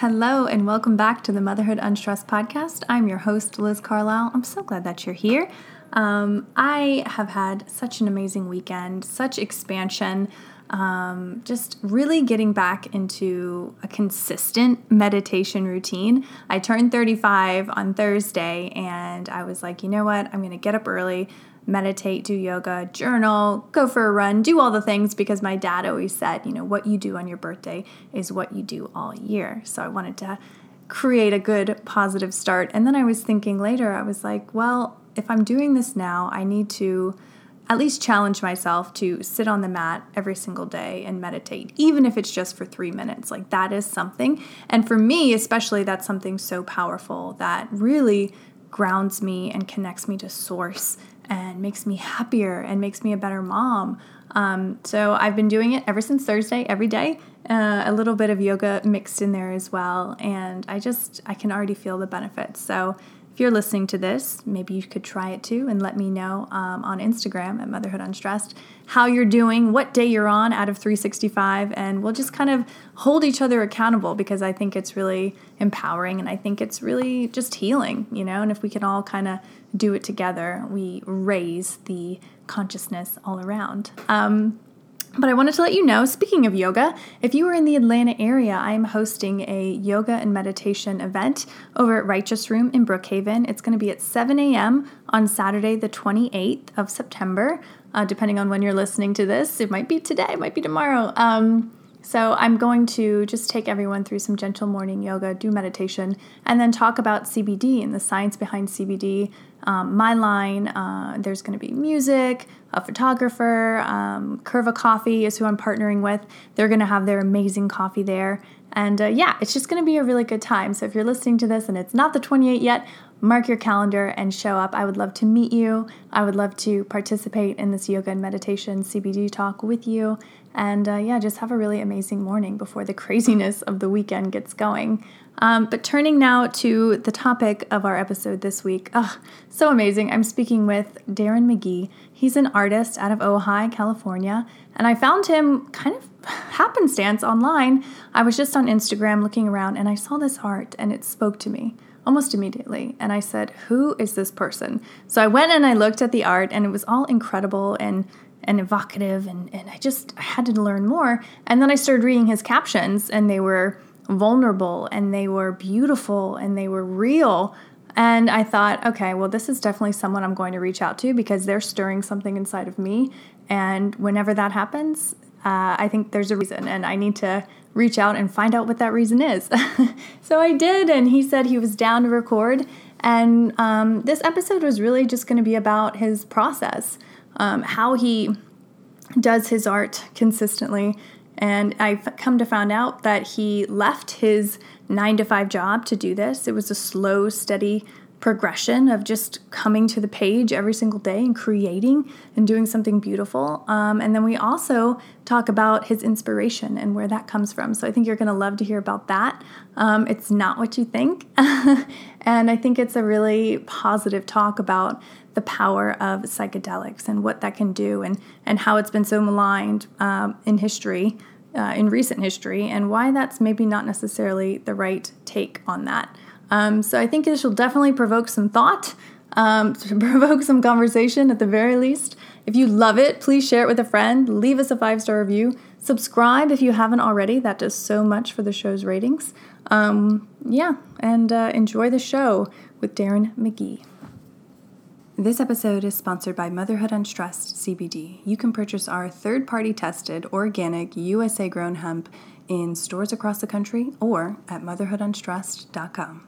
Hello, and welcome back to the Motherhood Unstressed podcast. I'm your host, Liz Carlisle. I'm so glad that you're here. Um, I have had such an amazing weekend, such expansion, um, just really getting back into a consistent meditation routine. I turned 35 on Thursday, and I was like, you know what? I'm going to get up early meditate, do yoga, journal, go for a run, do all the things because my dad always said, you know, what you do on your birthday is what you do all year. So I wanted to create a good positive start. And then I was thinking later, I was like, well, if I'm doing this now, I need to at least challenge myself to sit on the mat every single day and meditate, even if it's just for three minutes. Like that is something. And for me, especially, that's something so powerful that really grounds me and connects me to source and makes me happier and makes me a better mom. Um, so I've been doing it ever since Thursday, every day. Uh, a little bit of yoga mixed in there as well, and I just I can already feel the benefits. So if you're listening to this, maybe you could try it too and let me know um, on Instagram at Motherhood Unstressed how you're doing, what day you're on out of 365, and we'll just kind of hold each other accountable because I think it's really empowering and I think it's really just healing, you know. And if we can all kind of do it together, we raise the consciousness all around. Um, but I wanted to let you know, speaking of yoga, if you are in the Atlanta area, I am hosting a yoga and meditation event over at Righteous Room in Brookhaven. It's going to be at 7 a.m. on Saturday, the 28th of September. Uh, depending on when you're listening to this, it might be today, it might be tomorrow. Um, so, I'm going to just take everyone through some gentle morning yoga, do meditation, and then talk about CBD and the science behind CBD. Um, my line, uh, there's going to be music, a photographer, um, Curva Coffee is who I'm partnering with. They're going to have their amazing coffee there. And uh, yeah, it's just going to be a really good time. So if you're listening to this and it's not the 28 yet, mark your calendar and show up. I would love to meet you. I would love to participate in this yoga and meditation CBD talk with you. And uh, yeah, just have a really amazing morning before the craziness of the weekend gets going. Um, but turning now to the topic of our episode this week, oh, so amazing. I'm speaking with Darren McGee. He's an artist out of Ojai, California, and I found him kind of happenstance online. I was just on Instagram looking around and I saw this art and it spoke to me almost immediately. And I said, Who is this person? So I went and I looked at the art and it was all incredible and and evocative and, and I just I had to learn more. And then I started reading his captions and they were vulnerable and they were beautiful and they were real. And I thought, okay, well, this is definitely someone I'm going to reach out to because they're stirring something inside of me. And whenever that happens, uh, I think there's a reason, and I need to reach out and find out what that reason is. so I did, and he said he was down to record. And um, this episode was really just going to be about his process, um, how he does his art consistently, and I've come to find out that he left his nine to five job to do this. It was a slow, steady progression of just coming to the page every single day and creating and doing something beautiful. Um, and then we also talk about his inspiration and where that comes from. So I think you're going to love to hear about that. Um, it's not what you think. and I think it's a really positive talk about the power of psychedelics and what that can do and, and how it's been so maligned um, in history, uh, in recent history, and why that's maybe not necessarily the right take on that. Um, so I think this will definitely provoke some thought, um, provoke some conversation at the very least. If you love it, please share it with a friend, leave us a five star review, subscribe if you haven't already. That does so much for the show's ratings. Um, yeah, and uh, enjoy the show with Darren McGee. This episode is sponsored by Motherhood Unstressed CBD. You can purchase our third party tested, organic, USA grown hemp in stores across the country or at motherhoodunstressed.com.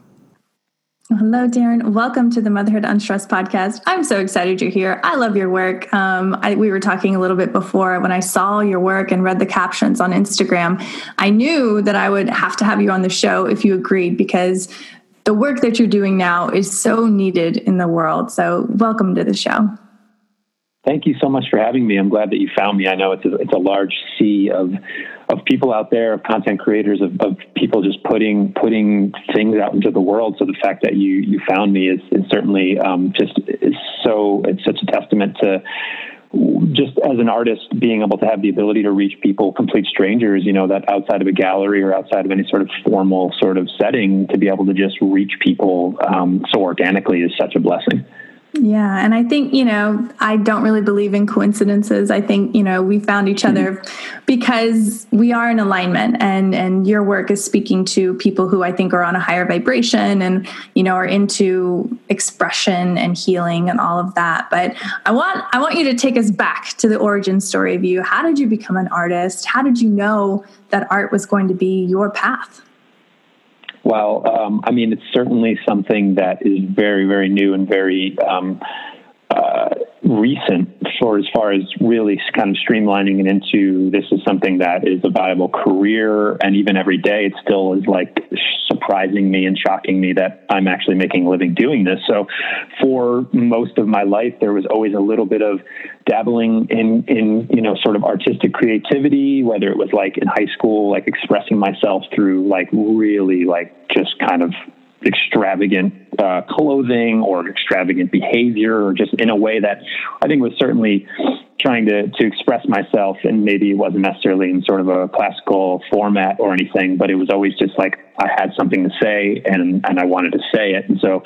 Hello, Darren. Welcome to the Motherhood Unstressed podcast. I'm so excited you're here. I love your work. Um, I, we were talking a little bit before when I saw your work and read the captions on Instagram. I knew that I would have to have you on the show if you agreed because the work that you're doing now is so needed in the world. So, welcome to the show. Thank you so much for having me. I'm glad that you found me. I know it's a, it's a large sea of of people out there, of content creators, of, of people just putting putting things out into the world. So the fact that you you found me is, is certainly um, just is so it's such a testament to just as an artist, being able to have the ability to reach people, complete strangers, you know, that outside of a gallery or outside of any sort of formal sort of setting, to be able to just reach people um, so organically is such a blessing. Yeah, and I think, you know, I don't really believe in coincidences. I think, you know, we found each other mm-hmm. because we are in alignment and and your work is speaking to people who I think are on a higher vibration and, you know, are into expression and healing and all of that. But I want I want you to take us back to the origin story of you. How did you become an artist? How did you know that art was going to be your path? Well, um, I mean, it's certainly something that is very, very new and very um, uh, recent for as far as really kind of streamlining it into this is something that is a viable career and even every day it still is like surprising me and shocking me that I'm actually making a living doing this. So for most of my life there was always a little bit of dabbling in in you know sort of artistic creativity whether it was like in high school like expressing myself through like really like just kind of extravagant uh, clothing or extravagant behavior or just in a way that I think was certainly trying to, to express myself and maybe it wasn't necessarily in sort of a classical format or anything, but it was always just like I had something to say and, and I wanted to say it. And so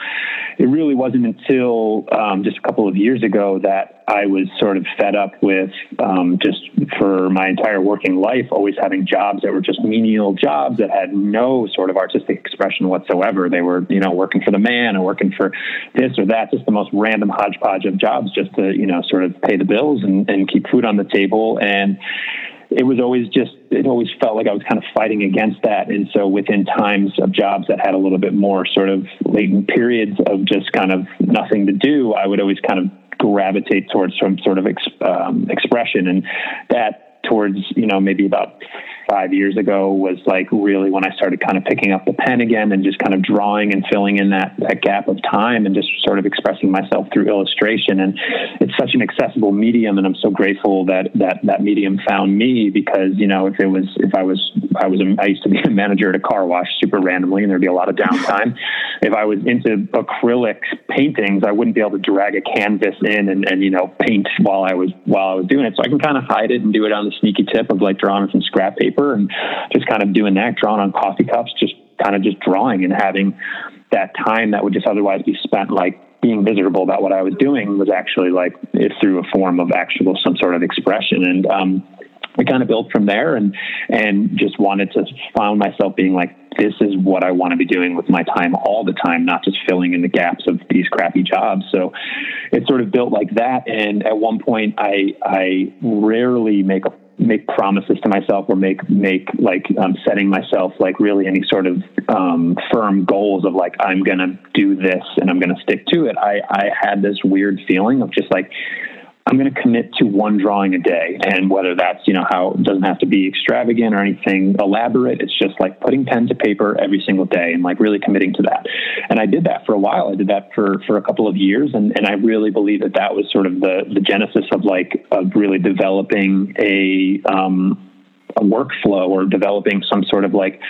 it really wasn't until um, just a couple of years ago that I was sort of fed up with um, just for my entire working life, always having jobs that were just menial jobs that had no sort of artistic expression whatsoever. They were, you know, working for the man or working for this or that, just the most random hodgepodge of jobs just to, you know, sort of pay the bills and, and keep food on the table. And it was always just it always felt like I was kind of fighting against that. And so within times of jobs that had a little bit more sort of latent periods of just kind of nothing to do, I would always kind of gravitate towards some sort of um, expression, and that towards you know maybe about five years ago was like really when I started kind of picking up the pen again and just kind of drawing and filling in that, that gap of time and just sort of expressing myself through illustration. And it's such an accessible medium. And I'm so grateful that, that, that medium found me because, you know, if it was, if I was, I was, a, I used to be a manager at a car wash super randomly and there'd be a lot of downtime. if I was into acrylic paintings, I wouldn't be able to drag a canvas in and, and, you know, paint while I was, while I was doing it. So I can kind of hide it and do it on the sneaky tip of like drawing some scrap paper paper and just kind of doing that, drawing on coffee cups, just kind of just drawing and having that time that would just otherwise be spent like being miserable about what I was doing was actually like it through a form of actual some sort of expression. And um, kind of built from there and and just wanted to find myself being like this is what I want to be doing with my time all the time, not just filling in the gaps of these crappy jobs. So it sort of built like that. And at one point, I I rarely make a make promises to myself or make make like um, setting myself like really any sort of um, firm goals of like I'm gonna do this and I'm gonna stick to it. I I had this weird feeling of just like I'm going to commit to one drawing a day. And whether that's, you know, how it doesn't have to be extravagant or anything elaborate, it's just like putting pen to paper every single day and like really committing to that. And I did that for a while. I did that for, for a couple of years. And, and I really believe that that was sort of the, the genesis of like, of really developing a, um, a workflow or developing some sort of like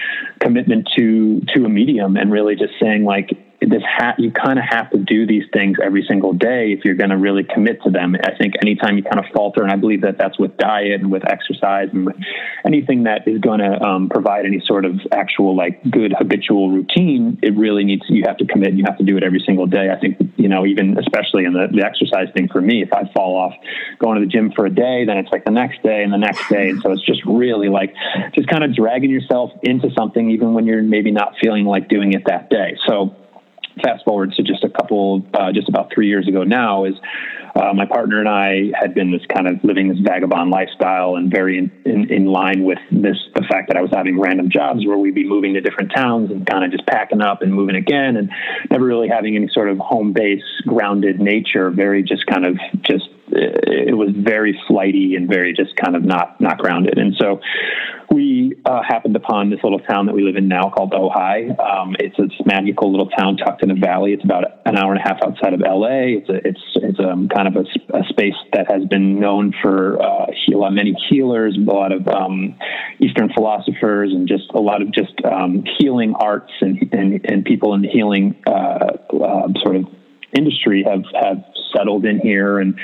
commitment to to a medium and really just saying like this ha- you kind of have to do these things every single day if you're going to really commit to them. I think anytime you kind of falter, and I believe that that's with diet and with exercise and with anything that is going to um, provide any sort of actual like good habitual routine, it really needs you have to commit. And you have to do it every single day. I think you know even especially in the, the exercise thing for me, if I fall off going to the gym for a day, then it's like the next day and the next day, and so it's just really like just kind of dragging yourself into something even when you're maybe not feeling like doing it that day. So fast forward to just a couple, uh, just about three years ago now, is uh, my partner and I had been this kind of living this vagabond lifestyle and very in, in, in, line with this the fact that I was having random jobs where we'd be moving to different towns and kind of just packing up and moving again and never really having any sort of home base grounded nature. Very just kind of just it was very flighty and very just kind of not not grounded. And so we uh, happened upon this little town that we live in now called Ojai. Um, it's a magical little town tucked in a valley. It's about an hour and a half outside of LA. It's a, it's it's um, kind of a, a, space that has been known for uh, heal, many healers, a lot of um, Eastern philosophers, and just a lot of just um, healing arts and, and, and people in the healing uh, uh, sort of industry have have settled in here and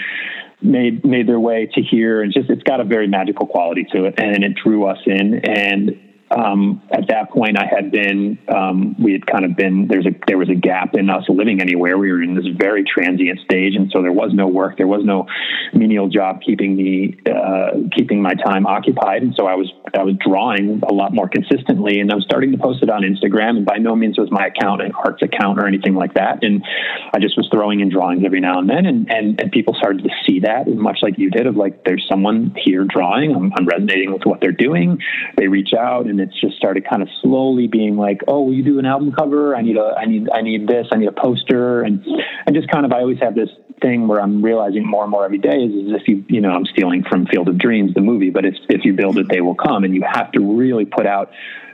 made made their way to here. And just it's got a very magical quality to it. And it drew us in. And um, at that point, I had been, um, we had kind of been, there's a, there was a gap in us living anywhere. We were in this very transient stage. And so there was no work. There was no menial job keeping me, uh, keeping my time occupied. And so I was, I was drawing a lot more consistently and I was starting to post it on Instagram and by no means was my account an arts account or anything like that. And I just was throwing in drawings every now and then. And, and, and people started to see that much like you did of like, there's someone here drawing. I'm, I'm resonating with what they're doing. They reach out and it's just started kind of slowly being like, oh, will you do an album cover? I need a, I need, I need this. I need a poster, and and just kind of, I always have this thing where I'm realizing more and more every day is, is if you, you know, I'm stealing from Field of Dreams, the movie, but if if you build it, they will come, and you have to really put out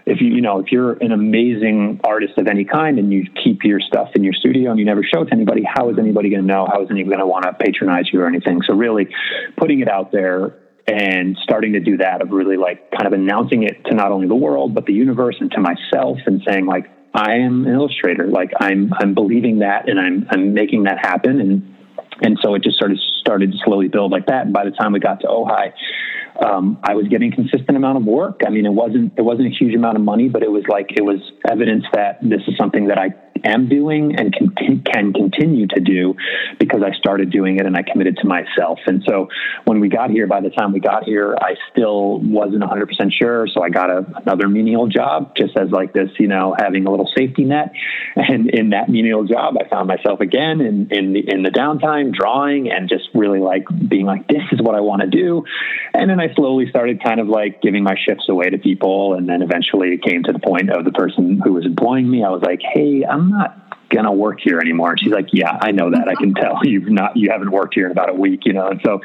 if you you know if you're an amazing artist of any kind and you keep your stuff in your studio and you never show it to anybody how is anybody going to know how is anybody going to want to patronize you or anything so really putting it out there and starting to do that of really like kind of announcing it to not only the world but the universe and to myself and saying like I am an illustrator. Like I'm I'm believing that and I'm I'm making that happen. And and so it just sort of started to slowly build like that. And by the time we got to Ojai um, I was getting consistent amount of work. I mean, it wasn't it wasn't a huge amount of money, but it was like it was evidence that this is something that I am doing and can can continue to do because I started doing it and I committed to myself. And so when we got here, by the time we got here, I still wasn't 100 percent sure. So I got a, another menial job, just as like this, you know, having a little safety net. And in that menial job, I found myself again in in the, in the downtime, drawing and just really like being like, this is what I want to do. And then I slowly started kind of like giving my shifts away to people. And then eventually it came to the point of the person who was employing me. I was like, hey, I'm not gonna work here anymore. And she's like, yeah, I know that. I can tell you've not, you haven't worked here in about a week, you know? And so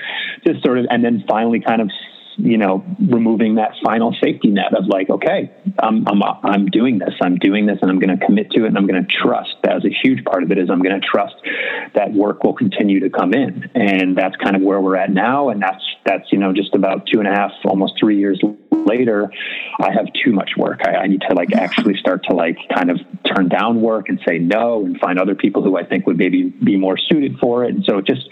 just sort of, and then finally kind of you know, removing that final safety net of like, okay, I'm, I'm, I'm doing this, I'm doing this, and I'm going to commit to it, and I'm going to trust. That was a huge part of it is I'm going to trust that work will continue to come in, and that's kind of where we're at now, and that's that's you know just about two and a half, almost three years later, I have too much work. I, I need to like actually start to like kind of turn down work and say no, and find other people who I think would maybe be more suited for it, and so it just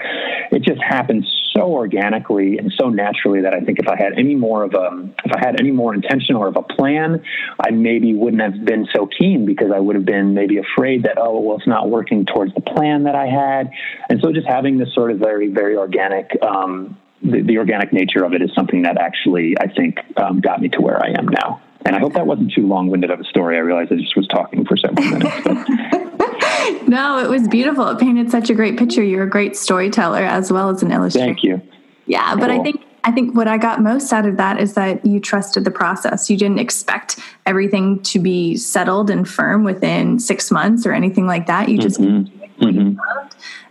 it just happens so organically and so naturally that I think if I had any more of a if I had any more intention or of a plan, I maybe wouldn't have been so keen because I would have been maybe afraid that oh well it's not working towards the plan that I had, and so just having this sort of very very organic. Um, the, the, organic nature of it is something that actually I think um, got me to where I am now. And I hope that wasn't too long-winded of a story. I realized I just was talking for several minutes. no, it was beautiful. It painted such a great picture. You're a great storyteller as well as an illustrator. Thank you. Yeah, but I think I think what I got most out of that is that you trusted the process. You didn't expect everything to be settled and firm within six months or anything like that. You just mm-hmm. mm-hmm.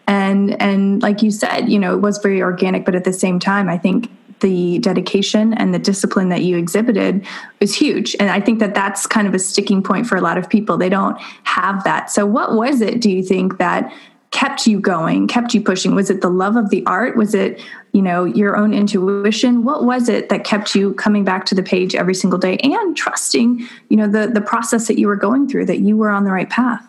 and and like you said, you know, it was very organic, but at the same time, I think the dedication and the discipline that you exhibited was huge. And I think that that's kind of a sticking point for a lot of people. They don't have that. So, what was it, do you think, that kept you going, kept you pushing? Was it the love of the art? Was it, you know, your own intuition? What was it that kept you coming back to the page every single day and trusting, you know, the the process that you were going through, that you were on the right path?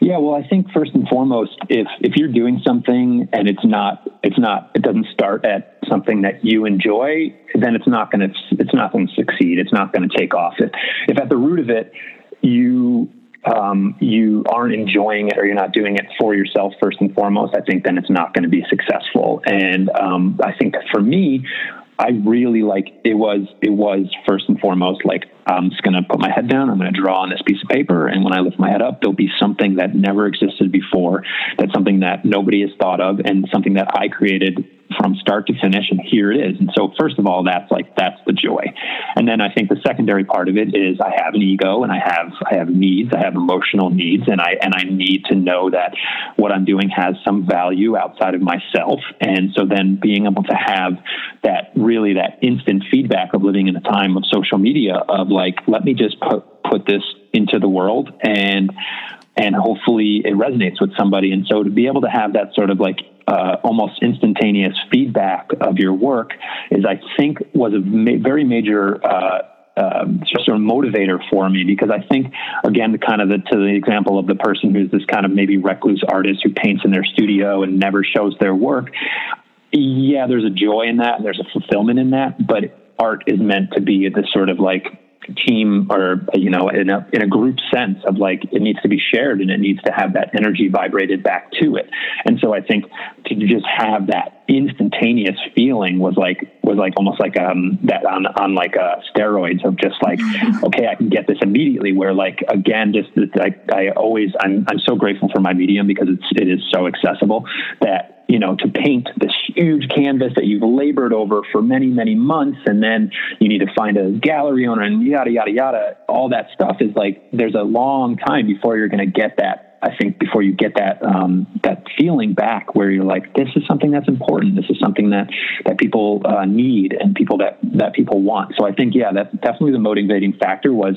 Yeah, well, I think first and foremost, if if you're doing something and it's not it's not it doesn't start at something that you enjoy, then it's not going to it's not going to succeed. It's not going to take off. If if at the root of it you um, you aren't enjoying it or you're not doing it for yourself first and foremost, I think then it's not going to be successful. And um, I think for me, I really like it was it was first and foremost like I'm just going to put my head down. I'm going to draw on this piece of paper, and when I lift my head up, there'll be something that never existed before. That's something that nobody has thought of, and something that I created from start to finish and here it is and so first of all that's like that's the joy and then i think the secondary part of it is i have an ego and i have i have needs i have emotional needs and i and i need to know that what i'm doing has some value outside of myself and so then being able to have that really that instant feedback of living in a time of social media of like let me just put put this into the world and and hopefully it resonates with somebody. And so to be able to have that sort of like uh, almost instantaneous feedback of your work is, I think, was a ma- very major. Uh, um, sort of motivator for me because I think again kind of the, to the example of the person who's this kind of maybe recluse artist who paints in their studio and never shows their work yeah, there's a joy in that, and there's a fulfillment in that, but art is meant to be this sort of like team or you know in a in a group sense of like it needs to be shared and it needs to have that energy vibrated back to it. And so i think to just have that instantaneous feeling was like was like almost like um that on on like uh steroids of just like okay i can get this immediately where like again just like i always i'm i'm so grateful for my medium because it's it is so accessible that you know, to paint this huge canvas that you've labored over for many, many months, and then you need to find a gallery owner and yada, yada, yada. All that stuff is like there's a long time before you're going to get that. I think before you get that um, that feeling back, where you're like, this is something that's important. This is something that that people uh, need and people that that people want. So I think, yeah, that's definitely the motivating factor was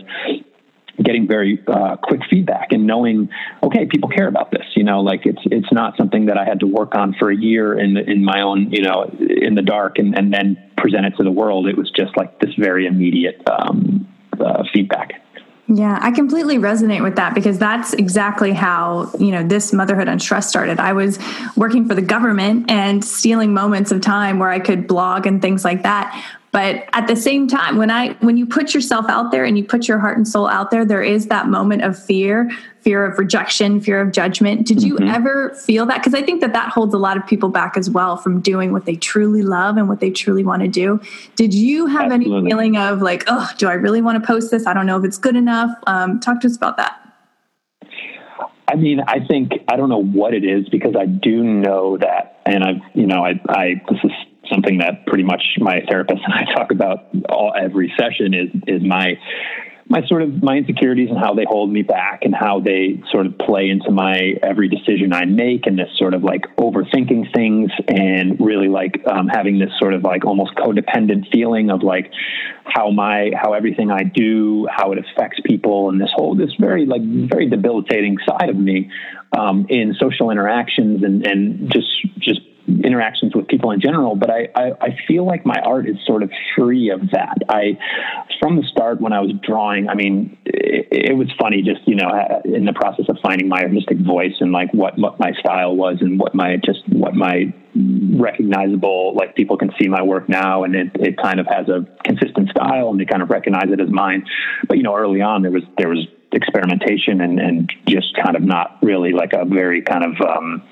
getting very uh, quick feedback and knowing, okay, people care about this. You know, like it's it's not something that I had to work on for a year in the, in my own, you know, in the dark and, and then present it to the world. It was just like this very immediate um, uh, feedback. Yeah, I completely resonate with that because that's exactly how, you know, this Motherhood Unstressed started. I was working for the government and stealing moments of time where I could blog and things like that but at the same time when i when you put yourself out there and you put your heart and soul out there there is that moment of fear fear of rejection fear of judgment. Did you mm-hmm. ever feel that? Because i think that that holds a lot of people back as well from doing what they truly love and what they truly want to do. Did you have Absolutely. any feeling of like oh do i really want to post this? I don't know if it's good enough. Um, talk to us about that. I mean, I think I don't know what it is because I do know that, and I've, you know, I, I this is something that pretty much my therapist and I talk about all every session is is my my sort of my insecurities and how they hold me back and how they sort of play into my every decision I make and this sort of like overthinking things and really like um, having this sort of like almost codependent feeling of like how my how everything I do how it affects people and this whole this very like very debilitating side of me um, in social interactions and and just just interactions with people in general, but I, I, I, feel like my art is sort of free of that. I, from the start when I was drawing, I mean, it, it, was funny just, you know, in the process of finding my artistic voice and like what, what my style was and what my, just what my recognizable, like people can see my work now and it, it kind of has a consistent style and they kind of recognize it as mine. But, you know, early on there was, there was experimentation and, and just kind of not really like a very kind of, um,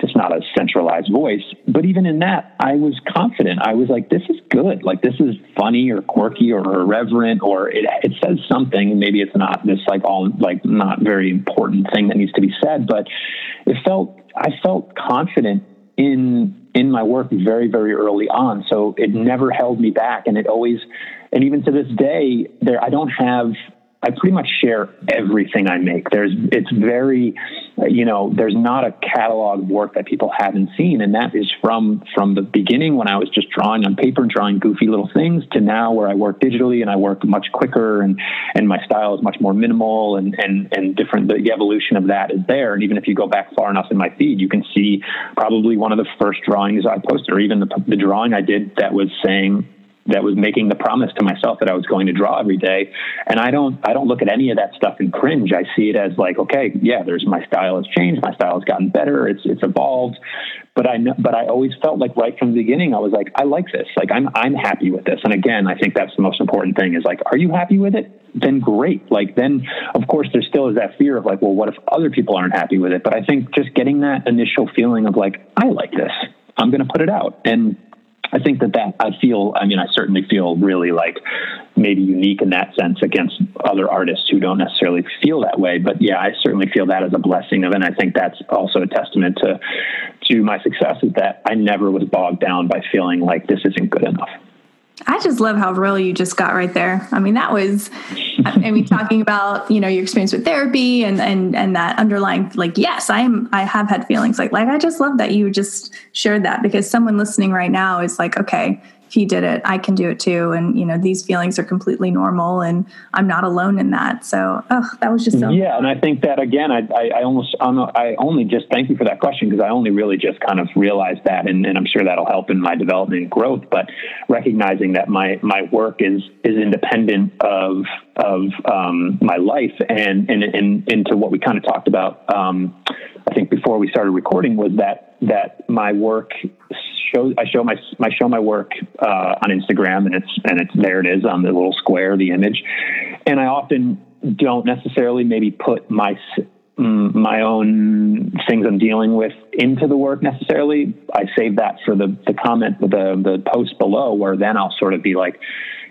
just not a centralized voice. But even in that, I was confident. I was like, this is good. Like, this is funny or quirky or irreverent, or it, it says something. Maybe it's not this like all like not very important thing that needs to be said, but it felt, I felt confident in in my work very very early on so it never held me back and it always and even to this day there i don't have I pretty much share everything I make. There's, it's very, you know, there's not a catalog of work that people haven't seen, and that is from from the beginning when I was just drawing on paper and drawing goofy little things to now where I work digitally and I work much quicker and and my style is much more minimal and and and different. The evolution of that is there, and even if you go back far enough in my feed, you can see probably one of the first drawings I posted, or even the, the drawing I did that was saying that was making the promise to myself that I was going to draw every day. And I don't I don't look at any of that stuff and cringe. I see it as like, okay, yeah, there's my style has changed, my style has gotten better, it's it's evolved. But I but I always felt like right from the beginning I was like, I like this. Like I'm I'm happy with this. And again, I think that's the most important thing is like, are you happy with it? Then great. Like then of course there still is that fear of like, well, what if other people aren't happy with it? But I think just getting that initial feeling of like, I like this. I'm gonna put it out. And I think that that I feel, I mean, I certainly feel really like maybe unique in that sense against other artists who don't necessarily feel that way. But yeah, I certainly feel that as a blessing of, and I think that's also a testament to, to my success is that I never was bogged down by feeling like this isn't good enough. I just love how real you just got right there. I mean, that was, I mean, talking about you know your experience with therapy and and and that underlying like, yes, I am. I have had feelings like like I just love that you just shared that because someone listening right now is like, okay, he did it i can do it too. And you know these feelings are completely normal and i'm not alone in that. So oh that was just so yeah and i think that again i, I, I almost i only just thank you for that question because i only really just kind of realized that and, and i'm sure that'll help in my development and growth but recognizing that my my work is is independent of of um, my life and and, and into what we kind of talked about um, I think before we started recording was that that my work show I show my my show my work uh, on Instagram, and it's and it's there it is on the little square, the image, and I often don't necessarily maybe put my my own things I'm dealing with into the work necessarily. I save that for the the comment the the post below, where then I'll sort of be like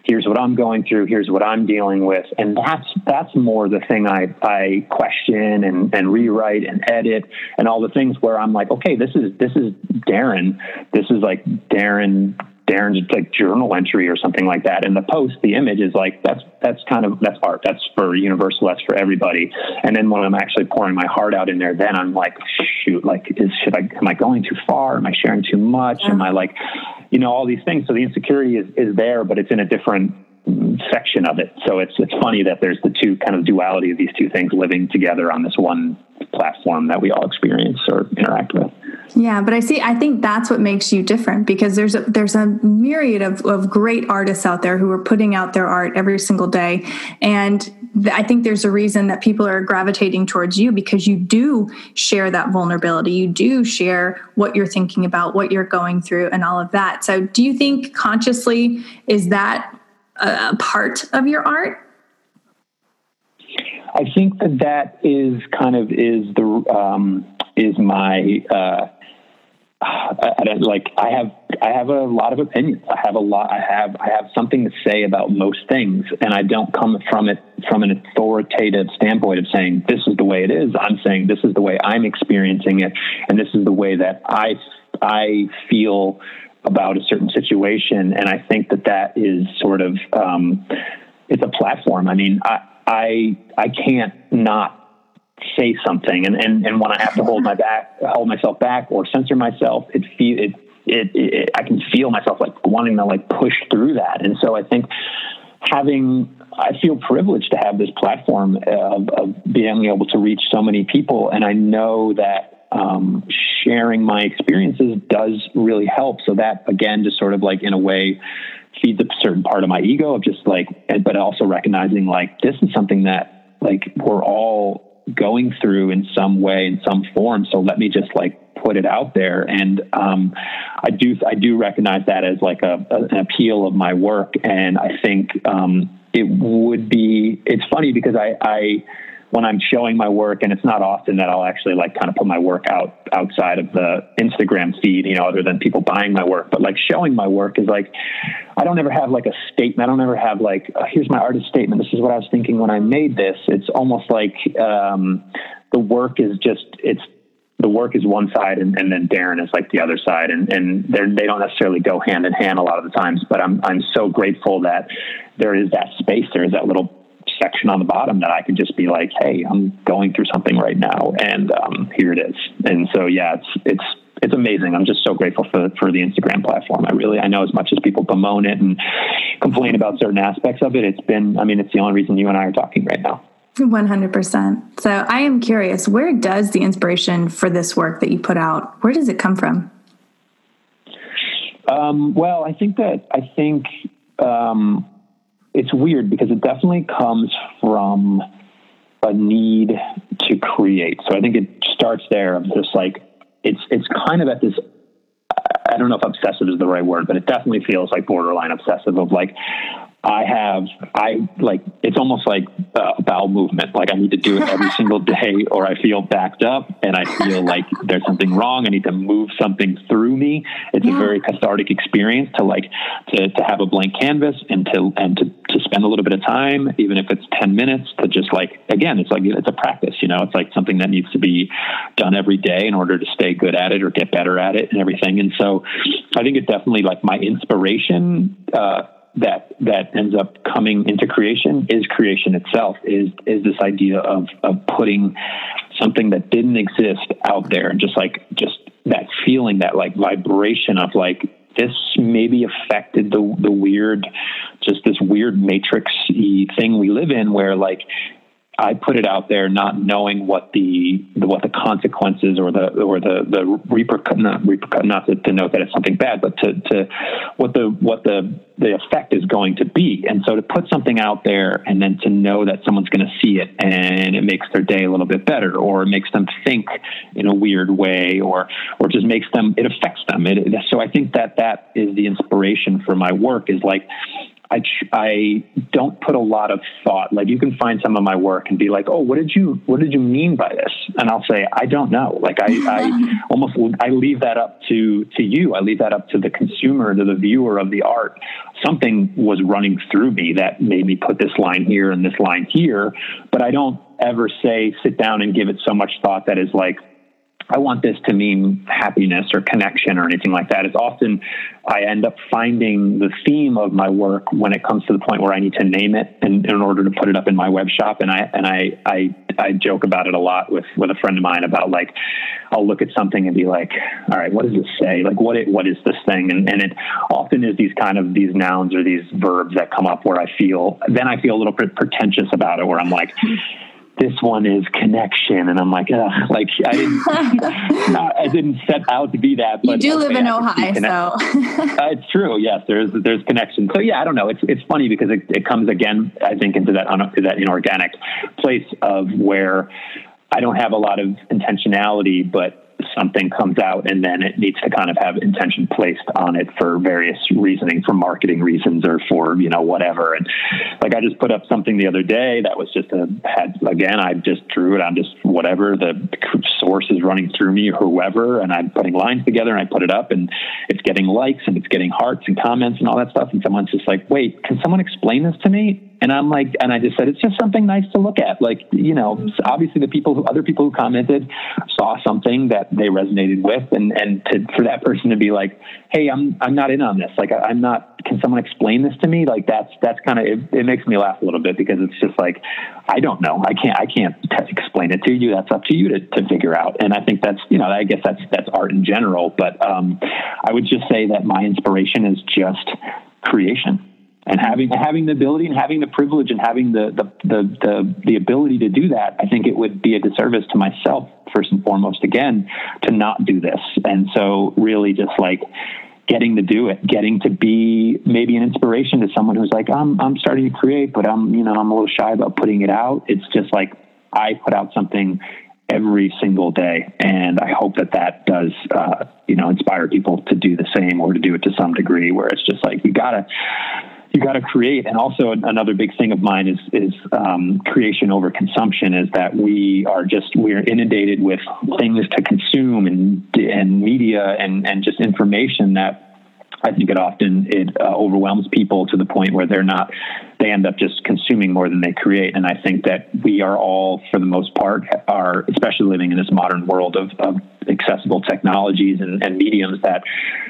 here's what I'm going through, here's what I'm dealing with. And that's that's more the thing I, I question and, and rewrite and edit and all the things where I'm like, okay, this is this is Darren. This is like Darren Darren's like journal entry or something like that. And the post, the image is like that's that's kind of that's art. That's for universal. That's for everybody. And then when I'm actually pouring my heart out in there, then I'm like, shoot, like is should I am I going too far? Am I sharing too much? Am I like, you know, all these things. So the insecurity is is there, but it's in a different section of it. So it's it's funny that there's the two kind of duality of these two things living together on this one platform that we all experience or interact with. Yeah, but I see. I think that's what makes you different because there's a there's a myriad of, of great artists out there who are putting out their art every single day, and I think there's a reason that people are gravitating towards you because you do share that vulnerability. You do share what you're thinking about, what you're going through, and all of that. So, do you think consciously is that a part of your art? I think that that is kind of is the um, is my uh, I, I like I have I have a lot of opinions. I have a lot. I have I have something to say about most things, and I don't come from it from an authoritative standpoint of saying this is the way it is. I'm saying this is the way I'm experiencing it, and this is the way that I I feel about a certain situation. And I think that that is sort of um, it's a platform. I mean, I I I can't not say something and, and, and when I have to hold my back, hold myself back or censor myself, it feel it, it, it, I can feel myself like wanting to like push through that. And so I think having, I feel privileged to have this platform of, of being able to reach so many people. And I know that, um, sharing my experiences does really help. So that again, just sort of like in a way, feeds a certain part of my ego of just like, but also recognizing like this is something that like we're all going through in some way, in some form. So let me just like put it out there. And um, I do I do recognize that as like a, a, an appeal of my work. And I think um, it would be. It's funny because I, I when I'm showing my work, and it's not often that I'll actually like kind of put my work out outside of the Instagram feed, you know, other than people buying my work. But like showing my work is like, I don't ever have like a statement. I don't ever have like, oh, here's my artist statement. This is what I was thinking when I made this. It's almost like um, the work is just, it's the work is one side and, and then Darren is like the other side. And, and they don't necessarily go hand in hand a lot of the times, but I'm, I'm so grateful that there is that space. There is that little section on the bottom that I could just be like, Hey, I'm going through something right now. And, um, here it is. And so, yeah, it's, it's, it's amazing. I'm just so grateful for, for the Instagram platform. I really, I know as much as people bemoan it and complain about certain aspects of it, it's been, I mean, it's the only reason you and I are talking right now. 100%. So I am curious, where does the inspiration for this work that you put out, where does it come from? Um, well, I think that, I think um, it's weird because it definitely comes from a need to create. So I think it starts there of just like, it's, it's kind of at this I don't know if obsessive is the right word, but it definitely feels like borderline obsessive of like, I have, I like, it's almost like a bowel movement. Like I need to do it every single day or I feel backed up and I feel like there's something wrong. I need to move something through me. It's yeah. a very cathartic experience to like, to, to have a blank canvas and to, and to, to spend a little bit of time, even if it's 10 minutes to just like, again, it's like, it's a practice, you know, it's like something that needs to be done every day in order to stay good at it or get better at it and everything. And so I think it's definitely like my inspiration, uh, that that ends up coming into creation is creation itself is is this idea of of putting something that didn't exist out there. And just like just that feeling that like vibration of like this maybe affected the the weird just this weird matrix thing we live in where like I put it out there, not knowing what the, the what the consequences or the or the the repercussion not repercussion not to, to note that it's something bad, but to, to what the what the the effect is going to be. And so to put something out there and then to know that someone's going to see it and it makes their day a little bit better, or it makes them think in a weird way, or or just makes them it affects them. It, so I think that that is the inspiration for my work. Is like I, I don't put a lot of thought. Like you can find some of my work and be like, "Oh, what did you what did you mean by this?" And I'll say, "I don't know." Like I, I almost I leave that up to to you. I leave that up to the consumer, to the viewer of the art. Something was running through me that made me put this line here and this line here, but I don't ever say sit down and give it so much thought that is like I want this to mean happiness or connection or anything like that. It's often I end up finding the theme of my work when it comes to the point where I need to name it in, in order to put it up in my web shop. And I and I, I I joke about it a lot with with a friend of mine about like I'll look at something and be like, all right, what does this say? Like what it, what is this thing? And and it often is these kind of these nouns or these verbs that come up where I feel then I feel a little bit pretentious about it where I'm like this one is connection, and I'm like, Ugh. like I didn't, not, I didn't set out to be that. But you do live in Ojai, so uh, it's true. Yes, there's there's connection. So yeah, I don't know. It's it's funny because it, it comes again, I think, into that un, that inorganic place of where I don't have a lot of intentionality, but something comes out and then it needs to kind of have intention placed on it for various reasoning for marketing reasons or for you know whatever. And like i just put up something the other day that was just a had again i just drew it on just whatever the source is running through me whoever and i'm putting lines together and i put it up and it's getting likes and it's getting hearts and comments and all that stuff. And someone's just like wait can someone explain this to me? And I'm like, and I just said, it's just something nice to look at. Like, you know, obviously the people who, other people who commented saw something that they resonated with and, and to, for that person to be like, Hey, I'm, I'm not in on this. Like, I, am not, can someone explain this to me? Like, that's, that's kind of, it, it, makes me laugh a little bit because it's just like, I don't know. I can't, I can't t- explain it to you. That's up to you to, to figure out. And I think that's, you know, I guess that's, that's art in general. But, um, I would just say that my inspiration is just creation and having having the ability and having the privilege and having the, the the, the the ability to do that, I think it would be a disservice to myself first and foremost. Again, to not do this, and so really just like getting to do it, getting to be maybe an inspiration to someone who's like, I'm I'm starting to create, but I'm you know I'm a little shy about putting it out. It's just like I put out something every single day. And I hope that that does, uh, you know, inspire people to do the same or to do it to some degree where it's just like, you gotta, you got to create. And also another big thing of mine is is um, creation over consumption. Is that we are just we are inundated with things to consume and and media and and just information that I think it often it uh, overwhelms people to the point where they're not they end up just consuming more than they create. And I think that we are all, for the most part, are especially living in this modern world of, of accessible technologies and, and, mediums that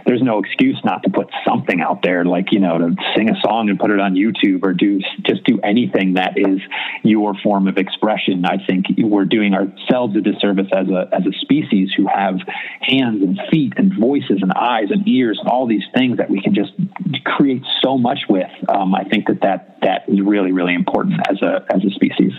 there's no excuse not to put something out there, like you know, to sing a song and put it on YouTube or do just do anything that is your form of expression. I think we're doing ourselves a disservice as a as a species who have hands and feet and voices and eyes and ears and all these things that we can just create so much with. Um, I think that that that is really really important as a as a species.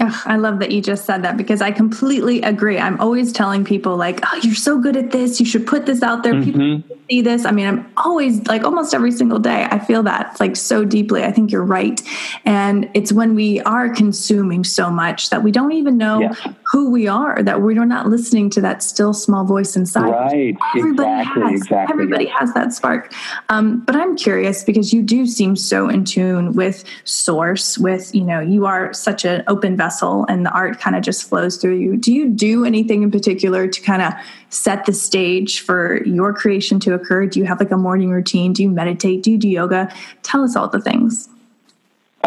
Ugh, I love that you just said that because I completely agree. I'm always telling people like, "Oh, you're so good at this. You should put this out there. Mm-hmm. People see this." I mean, I'm always like almost every single day. I feel that like so deeply. I think you're right, and it's when we are consuming so much that we don't even know yes. who we are. That we're not listening to that still small voice inside. Right. Everybody exactly. Has, exactly. Everybody has that spark. Um, but I'm curious because you do seem so in tune with source. With you know, you are such an open vessel and the art kind of just flows through you. Do you do anything in particular to kind of set the stage for your creation to occur? Do you have like a morning routine? Do you meditate? Do you do yoga? Tell us all the things.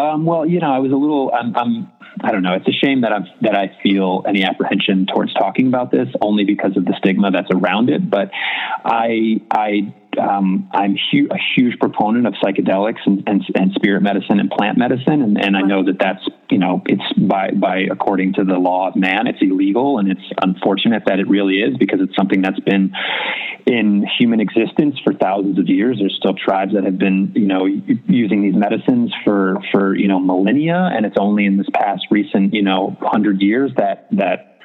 Um, well, you know, I was a little, I'm, I'm, I don't know. It's a shame that I'm, that I feel any apprehension towards talking about this only because of the stigma that's around it. But I, I um, I'm hu- a huge proponent of psychedelics and, and, and, spirit medicine and plant medicine, and, and I know that that's you know it's by by according to the law of man, it's illegal, and it's unfortunate that it really is because it's something that's been in human existence for thousands of years. There's still tribes that have been you know using these medicines for for you know millennia, and it's only in this past recent you know hundred years that that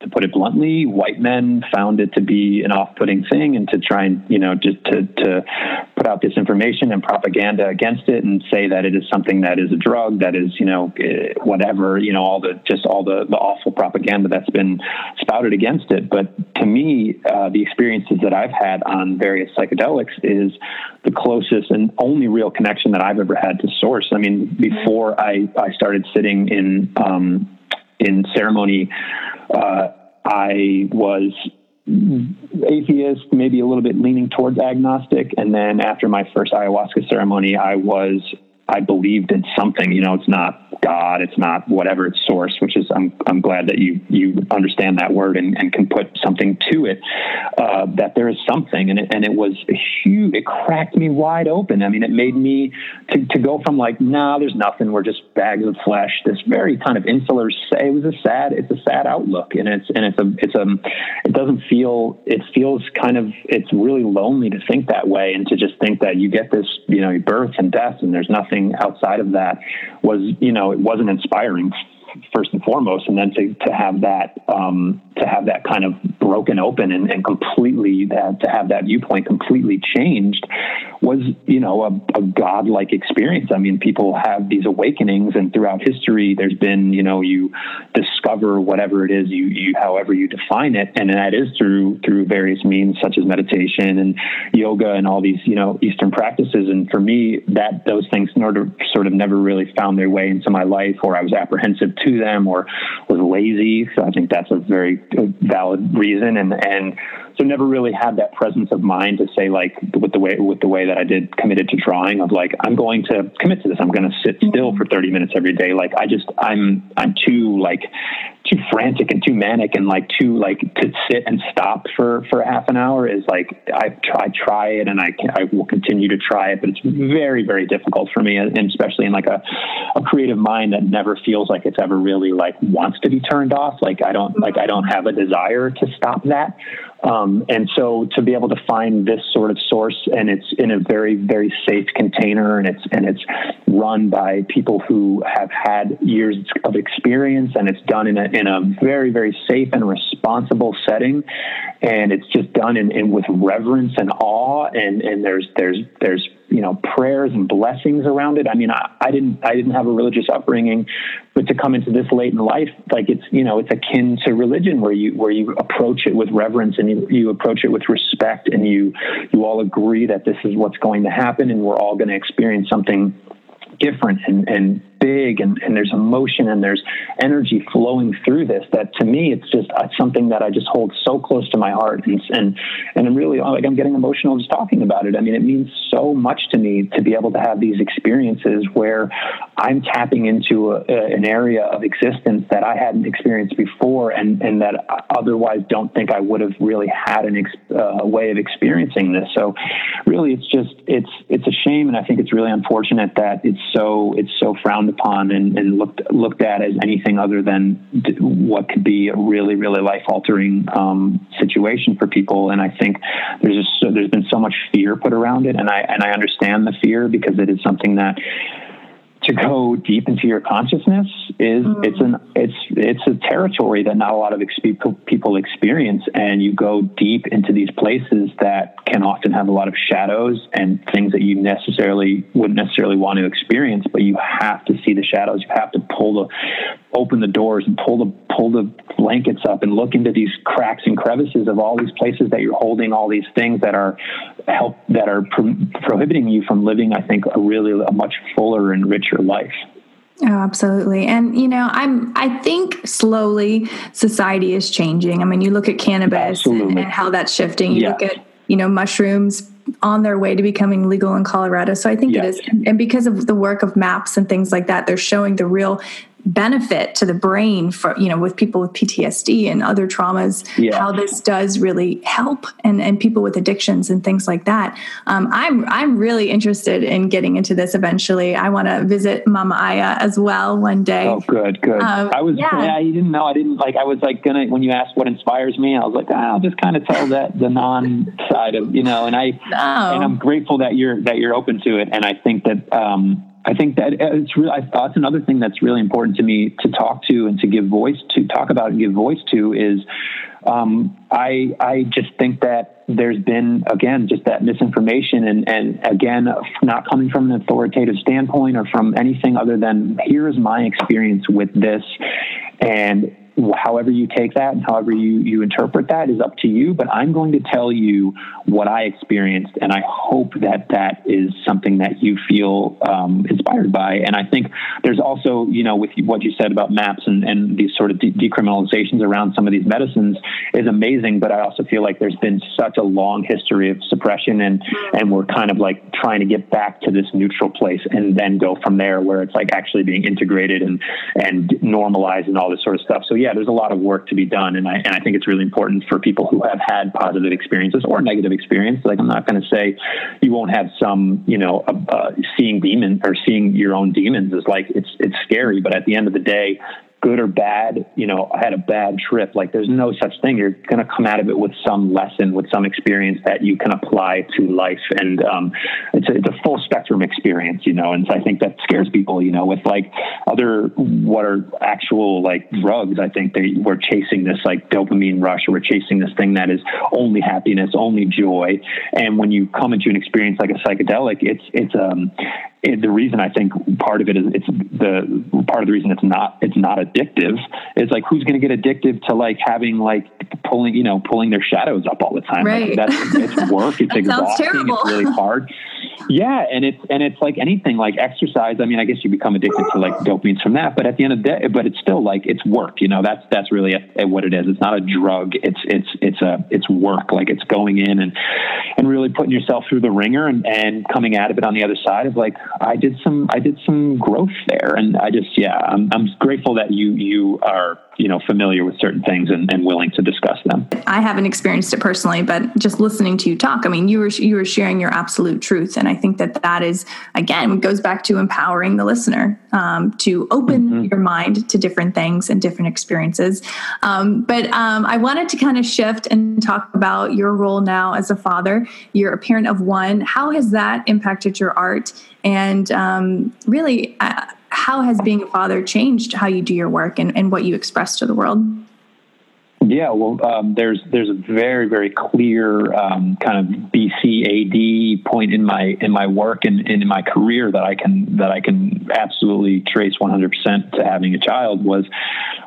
to put it bluntly, white men found it to be an off-putting thing, and to try and you know just to to put out this information and propaganda against it, and say that it is something that is a drug, that is you know eh, whatever you know all the just all the the awful propaganda that's been spouted against it. But to me, uh, the experiences that I've had on various psychedelics is the closest and only real connection that I've ever had to source. I mean, before I I started sitting in um, in ceremony, uh, I was atheist, maybe a little bit leaning towards agnostic. And then after my first ayahuasca ceremony, I was I believed in something. You know, it's not God, it's not whatever its source. Which is, I'm I'm glad that you you understand that word and, and can put something to it. Uh, that there is something, and it, and it was huge. It cracked me wide open. I mean, it made me to, to go from like, nah, there's nothing. We're just bags of flesh. This very kind of insular. Say, It was a sad. It's a sad outlook, and it's and it's a it's a. It doesn't feel. It feels kind of. It's really lonely to think that way, and to just think that you get this, you know, birth and death, and there's nothing outside of that was, you know, it wasn't inspiring first and foremost, and then to, to have that um, to have that kind of broken open and, and completely that to have that viewpoint completely changed was you know a, a godlike experience. I mean, people have these awakenings, and throughout history, there's been you know you discover whatever it is you you however you define it, and that is through through various means such as meditation and yoga and all these you know Eastern practices. And for me, that those things sort of sort of never really found their way into my life, or I was apprehensive to them, or was lazy. So I think that's a very uh, valid reason, and and so never really had that presence of mind to say like with the way with the way that I did committed to drawing of like I'm going to commit to this. I'm going to sit mm-hmm. still for 30 minutes every day. Like I just I'm I'm too like too frantic and too manic and like too like to sit and stop for for half an hour is like I try try it and I can, I will continue to try it, but it's very very difficult for me, and especially in like a a creative mind that never feels like it's ever really like wants to be turned off. Like I don't like I don't have a desire to stop that. Um, and so to be able to find this sort of source and it's in a very, very safe container and it's, and it's run by people who have had years of experience and it's done in a, in a very, very safe and responsible setting. And it's just done in, in with reverence and awe. And, and there's, there's, there's you know prayers and blessings around it. I mean, I, I, didn't I didn't have a religious upbringing, but to come into this late in life, like it's you know it's akin to religion where you where you approach it with reverence and you, you approach it with respect and you you all agree that this is what's going to happen and we're all going to experience something different and, and big and, and there's emotion and there's energy flowing through this that to me it's just it's something that I just hold so close to my heart and and and I'm really like I'm getting emotional just talking about it. I mean it means so much to me to be able to have these experiences where I'm tapping into a, a, an area of existence that I hadn't experienced before and and that I otherwise don't think I would have really had an ex, uh, way of experiencing this. So really it's just it's it's a shame and I think it's really unfortunate that it's so it's so frowned upon and, and looked looked at as anything other than what could be a really really life altering um, situation for people. And I think there's just so, there's been so much fear put around it, and I and I understand the fear because it is something that to go deep into your consciousness is mm-hmm. it's an it's it's a territory that not a lot of people experience and you go deep into these places that can often have a lot of shadows and things that you necessarily wouldn't necessarily want to experience but you have to see the shadows you have to pull the open the doors and pull the pull the blankets up and look into these cracks and crevices of all these places that you're holding all these things that are help that are pro- prohibiting you from living i think a really a much fuller and richer life Oh, absolutely. And you know, I'm I think slowly society is changing. I mean, you look at cannabis and, and, how that's shifting. You look at, you know, mushrooms on their way to becoming legal in Colorado. So I think it is and because of the work of MAPS and things like that, they're showing the real benefit to the brain for you know with people with PTSD and other traumas yeah. how this does really help and and people with addictions and things like that um, I'm I'm really interested in getting into this eventually I want to visit Mama Aya as well one day oh good good um, I was yeah. yeah you didn't know I didn't like I was like gonna when you asked what inspires me I was like ah, I'll just kind of tell that the non side of you know and I no. and I'm grateful that you're that you're open to it and I think that um I think that it's really, I thought another thing that's really important to me to talk to and to give voice to talk about and give voice to is, um, I, I just think that there's been, again, just that misinformation and, and again, not coming from an authoritative standpoint or from anything other than here is my experience with this. And however you take that and however you, you interpret that is up to you. But I'm going to tell you what I experienced, and I hope that that is something that you feel um, inspired by. And I think there's also, you know, with what you said about MAPS and, and these sort of de- decriminalizations around some of these medicines is amazing. But I also feel like there's been such a long history of suppression, and and we're kind of like trying to get back to this neutral place and then go from there, where it's like actually being integrated and and normalized and all this sort of stuff. So yeah yeah, there's a lot of work to be done, and I and I think it's really important for people who have had positive experiences or negative experiences. Like I'm not going to say you won't have some, you know, uh, uh, seeing demons or seeing your own demons is like it's it's scary, but at the end of the day, good or bad, you know, I had a bad trip. Like there's no such thing. You're going to come out of it with some lesson, with some experience that you can apply to life. And um, it's, a, it's a full spectrum experience, you know, and so I think that scares people, you know, with like other, what are actual like drugs. I think they we're chasing this like dopamine rush or we're chasing this thing that is only happiness, only joy. And when you come into an experience like a psychedelic, it's, it's, um, it, the reason I think part of it is it's the part of the reason it's not it's not addictive is like who's going to get addictive to like having like pulling you know pulling their shadows up all the time? Right. Like that's it's work it's exhausting it's really hard. Yeah and it's and it's like anything like exercise I mean I guess you become addicted to like dopamines from that but at the end of the day but it's still like it's work you know that's that's really a, a, what it is. It's not a drug it's it's it's a it's work like it's going in and and really putting yourself through the wringer and and coming out of it on the other side of like I did some I did some growth there, and I just yeah I'm I'm grateful that you you are you know familiar with certain things and, and willing to discuss them. I haven't experienced it personally, but just listening to you talk, I mean you were you were sharing your absolute truth, and I think that that is again goes back to empowering the listener um, to open mm-hmm. your mind to different things and different experiences. Um, but um, I wanted to kind of shift and talk about your role now as a father. You're a parent of one. How has that impacted your art? And um, really, uh, how has being a father changed how you do your work and, and what you express to the world? Yeah, well, um, there's there's a very very clear um, kind of BCAD point in my in my work and, and, in my career that I can that I can absolutely trace 100 percent to having a child was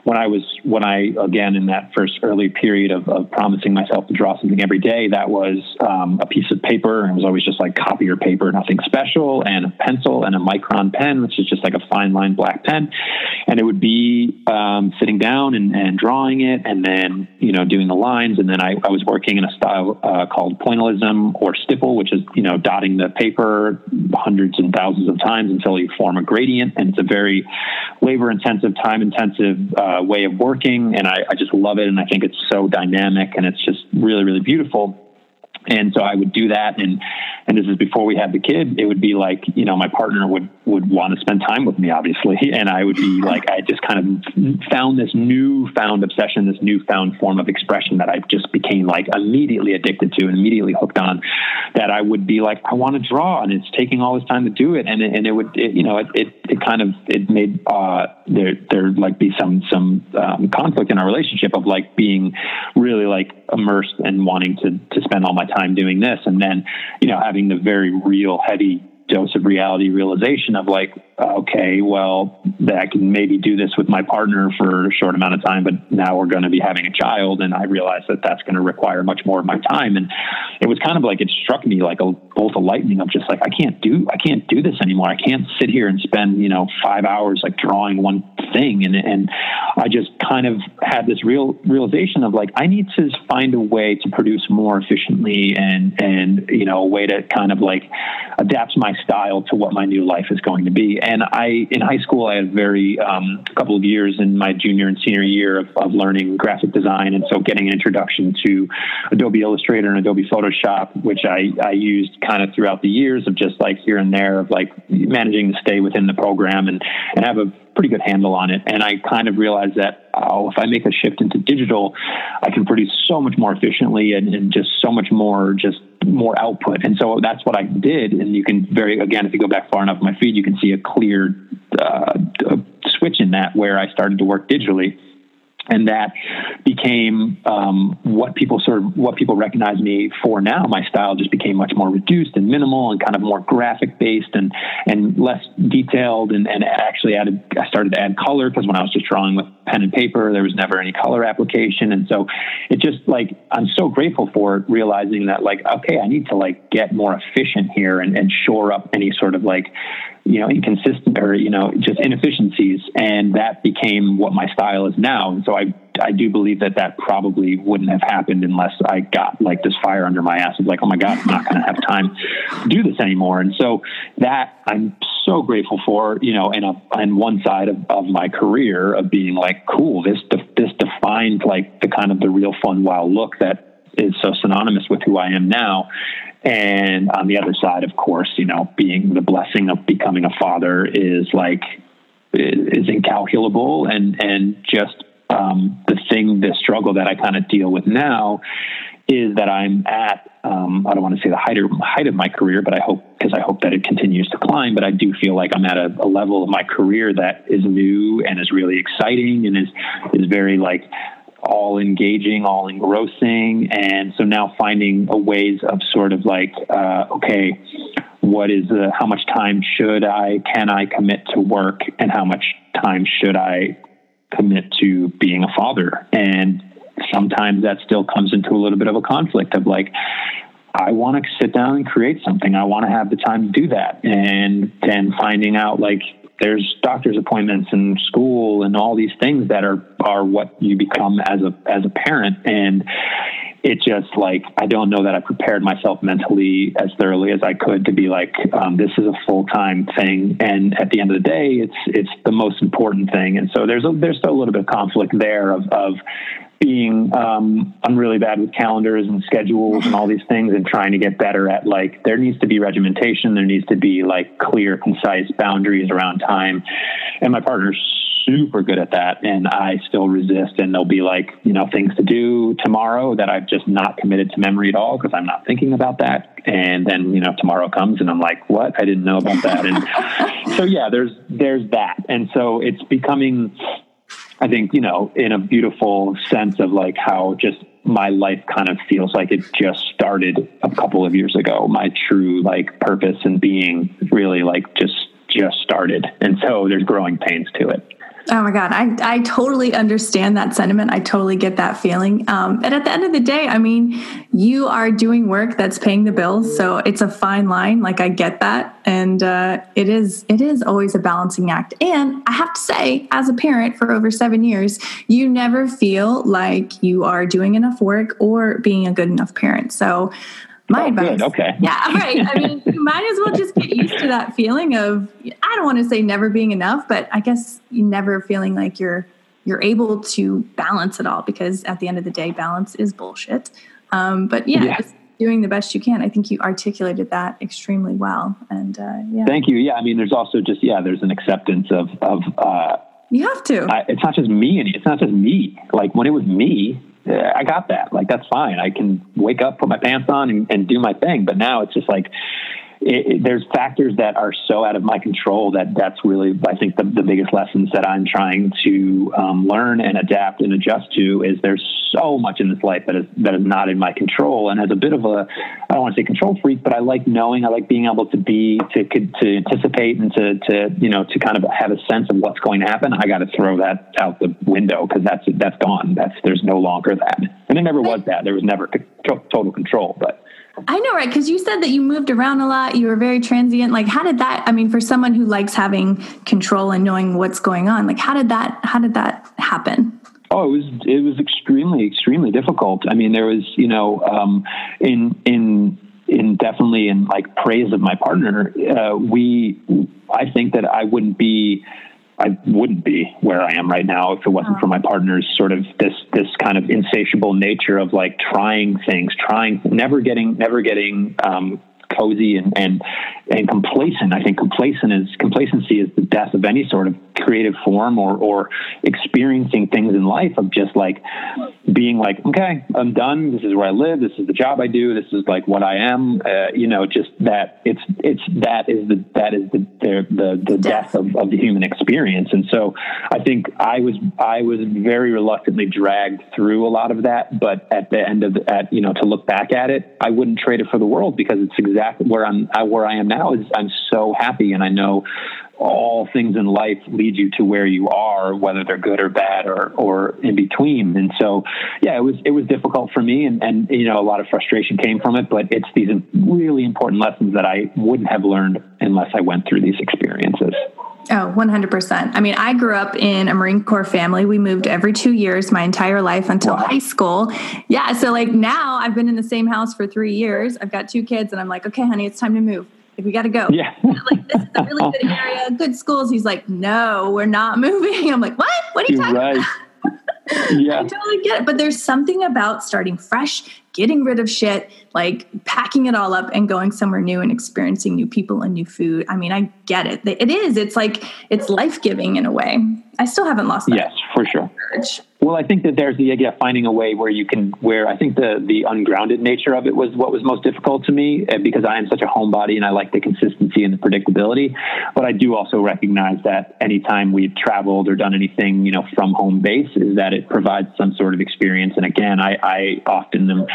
when I was when I again in that first early period of, of promising myself to draw something every day that was um, a piece of paper and it was always just like copy copier paper nothing special and a pencil and a micron pen which is just like a fine line black pen. And it would be um, sitting down and, and drawing it and then and you know doing the lines and then I, I was working in a style uh, called pointillism or stipple which is you know dotting the paper hundreds and thousands of times until you form a gradient and it's a very labor intensive time intensive uh, way of working and I, I just love it and I think it's so dynamic and it's just really really beautiful and so I would do that. And and this is before we had the kid it would be like you know my partner would would want to spend time with me obviously. And I would be like I just kind of found this newfound obsession this newfound form of expression that I just became like immediately addicted to and immediately hooked on that I would be like I want to draw and it's taking all this time to do it. And it, and it would it, you know it, it, it kind of it made uh there there like be some some um, conflict in our relationship of like being really like immersed and wanting to to spend all my time doing this and then you know having the very real heavy dose of reality realization of like uh, okay, well, I can maybe do this with my partner for a short amount of time, but now we're going to be having a child, and I realized that that's going to require much more of my time. And it was kind of like it struck me like a bolt of lightning of just like I can't do I can't do this anymore. I can't sit here and spend you know five hours like drawing one thing, and and I just kind of had this real realization of like I need to find a way to produce more efficiently and and you know a way to kind of like adapt my style to what my new life is going to be. And I, in high school, I had very um, a couple of years in my junior and senior year of, of learning graphic design, and so getting an introduction to Adobe Illustrator and Adobe Photoshop, which I I used kind of throughout the years of just like here and there of like managing to stay within the program and and have a pretty good handle on it. And I kind of realized that oh, if I make a shift into digital, I can produce so much more efficiently and, and just so much more just more output. And so that's what I did. And you can very, again, if you go back far enough in my feed, you can see a clear uh, switch in that where I started to work digitally and that became um, what people sort of what people recognize me for now. My style just became much more reduced and minimal and kind of more graphic based and and less detailed and, and actually added I started to add color because when I was just drawing with pen and paper there was never any color application and so it just like I'm so grateful for it realizing that like okay I need to like get more efficient here and, and shore up any sort of like you know, inconsistent or, you know, just inefficiencies. And that became what my style is now. And so I, I do believe that that probably wouldn't have happened unless I got like this fire under my ass of like, oh my God, I'm not going to have time to do this anymore. And so that I'm so grateful for, you know, and on one side of, of my career of being like, cool, this, this defined like the kind of the real fun, wild look that is so synonymous with who I am now. And on the other side, of course, you know, being the blessing of becoming a father is like is incalculable and and just um, the thing, the struggle that I kind of deal with now is that I'm at um, I don't want to say the height of, height of my career, but I hope because I hope that it continues to climb. But I do feel like I'm at a, a level of my career that is new and is really exciting and is is very like all engaging, all engrossing. And so now finding a ways of sort of like, uh, okay, what is uh, how much time should I, can I commit to work and how much time should I commit to being a father? And sometimes that still comes into a little bit of a conflict of like, I want to sit down and create something. I want to have the time to do that. And then finding out like, there's doctor's appointments and school and all these things that are are what you become as a as a parent and it just like I don't know that I prepared myself mentally as thoroughly as I could to be like um, this is a full time thing, and at the end of the day, it's it's the most important thing. And so there's a, there's still a little bit of conflict there of of being um, I'm really bad with calendars and schedules and all these things and trying to get better at like there needs to be regimentation. There needs to be like clear concise boundaries around time. And my partner's super good at that. And I still resist and there'll be like you know things to do tomorrow that I've just not committed to memory at all because I'm not thinking about that. And then you know tomorrow comes and I'm like what? I didn't know about that. And so yeah there's there's that. And so it's becoming I think, you know, in a beautiful sense of like how just my life kind of feels like it just started a couple of years ago. My true like purpose and being really like just just started. And so there's growing pains to it. Oh my God. I, I totally understand that sentiment. I totally get that feeling. Um, and at the end of the day, I mean, you are doing work that's paying the bills. So it's a fine line. Like I get that. And uh, it is, it is always a balancing act. And I have to say, as a parent for over seven years, you never feel like you are doing enough work or being a good enough parent. So my oh, advice. Good. Okay. Yeah, right. I mean, you might as well just get used to that feeling of I don't want to say never being enough, but I guess you never feeling like you're you're able to balance it all because at the end of the day, balance is bullshit. Um, but yeah, yeah. Just doing the best you can. I think you articulated that extremely well. And uh, yeah. Thank you. Yeah, I mean, there's also just yeah, there's an acceptance of of. Uh, you have to. I, it's not just me. And it's not just me. Like when it was me, Uh, I got that. Like that's fine. I can wake up, put my pants on, and, and do my thing. But now it's just like it, it, there's factors that are so out of my control that that's really, I think, the, the biggest lessons that I'm trying to um, learn and adapt and adjust to is there's so much in this life that is that is not in my control. And as a bit of a, I don't want to say control freak, but I like knowing, I like being able to be to to anticipate and to to you know to kind of have a sense of what's going to happen. I got to throw that out the window because that's that's gone. That's there's no longer that, and there never was that. There was never total control, but. I know, right? Because you said that you moved around a lot. You were very transient. Like, how did that? I mean, for someone who likes having control and knowing what's going on, like, how did that? How did that happen? Oh, it was it was extremely extremely difficult. I mean, there was you know um, in in in definitely in like praise of my partner, uh, we, I think that I wouldn't be, I wouldn't be where I am right now if it wasn't for my partner's sort of this this kind of insatiable nature of like trying things, trying, never getting, never getting um, cozy and, and and complacent. I think complacent is complacency is the death of any sort of creative form or or experiencing things in life of just like being like, okay, I'm done. This is where I live. This is the job I do. This is like what I am. Uh, you know, just that it's it's that is the that is the the the, the death of, of the human experience. And so I think I was I was very reluctantly dragged through a lot of that. But at the end of the, at you know to look back at it, I wouldn't trade it for the world because it's exactly where I'm where I am now. Is I'm so happy, and I know all things in life lead you to where you are, whether they're good or bad or, or in between. And so, yeah, it was, it was difficult for me and, and, you know, a lot of frustration came from it, but it's these really important lessons that I wouldn't have learned unless I went through these experiences. Oh, 100%. I mean, I grew up in a Marine Corps family. We moved every two years my entire life until wow. high school. Yeah. So, like, now I've been in the same house for three years. I've got two kids, and I'm like, okay, honey, it's time to move we got to go. Yeah. like, this is a really good area, good schools. He's like, no, we're not moving. I'm like, what? What are you talking right. about? yeah. I totally get it. But there's something about starting fresh, getting rid of shit, like packing it all up and going somewhere new and experiencing new people and new food. I mean, I get it. It is. It's like, it's life giving in a way. I still haven't lost that. Yes, for sure. Well, I think that there's the idea of finding a way where you can, where I think the the ungrounded nature of it was what was most difficult to me eh, because I am such a homebody and I like the consistency and the predictability. But I do also recognize that anytime we've traveled or done anything, you know, from home base, is that it provides some sort of experience. And again, I, I often am,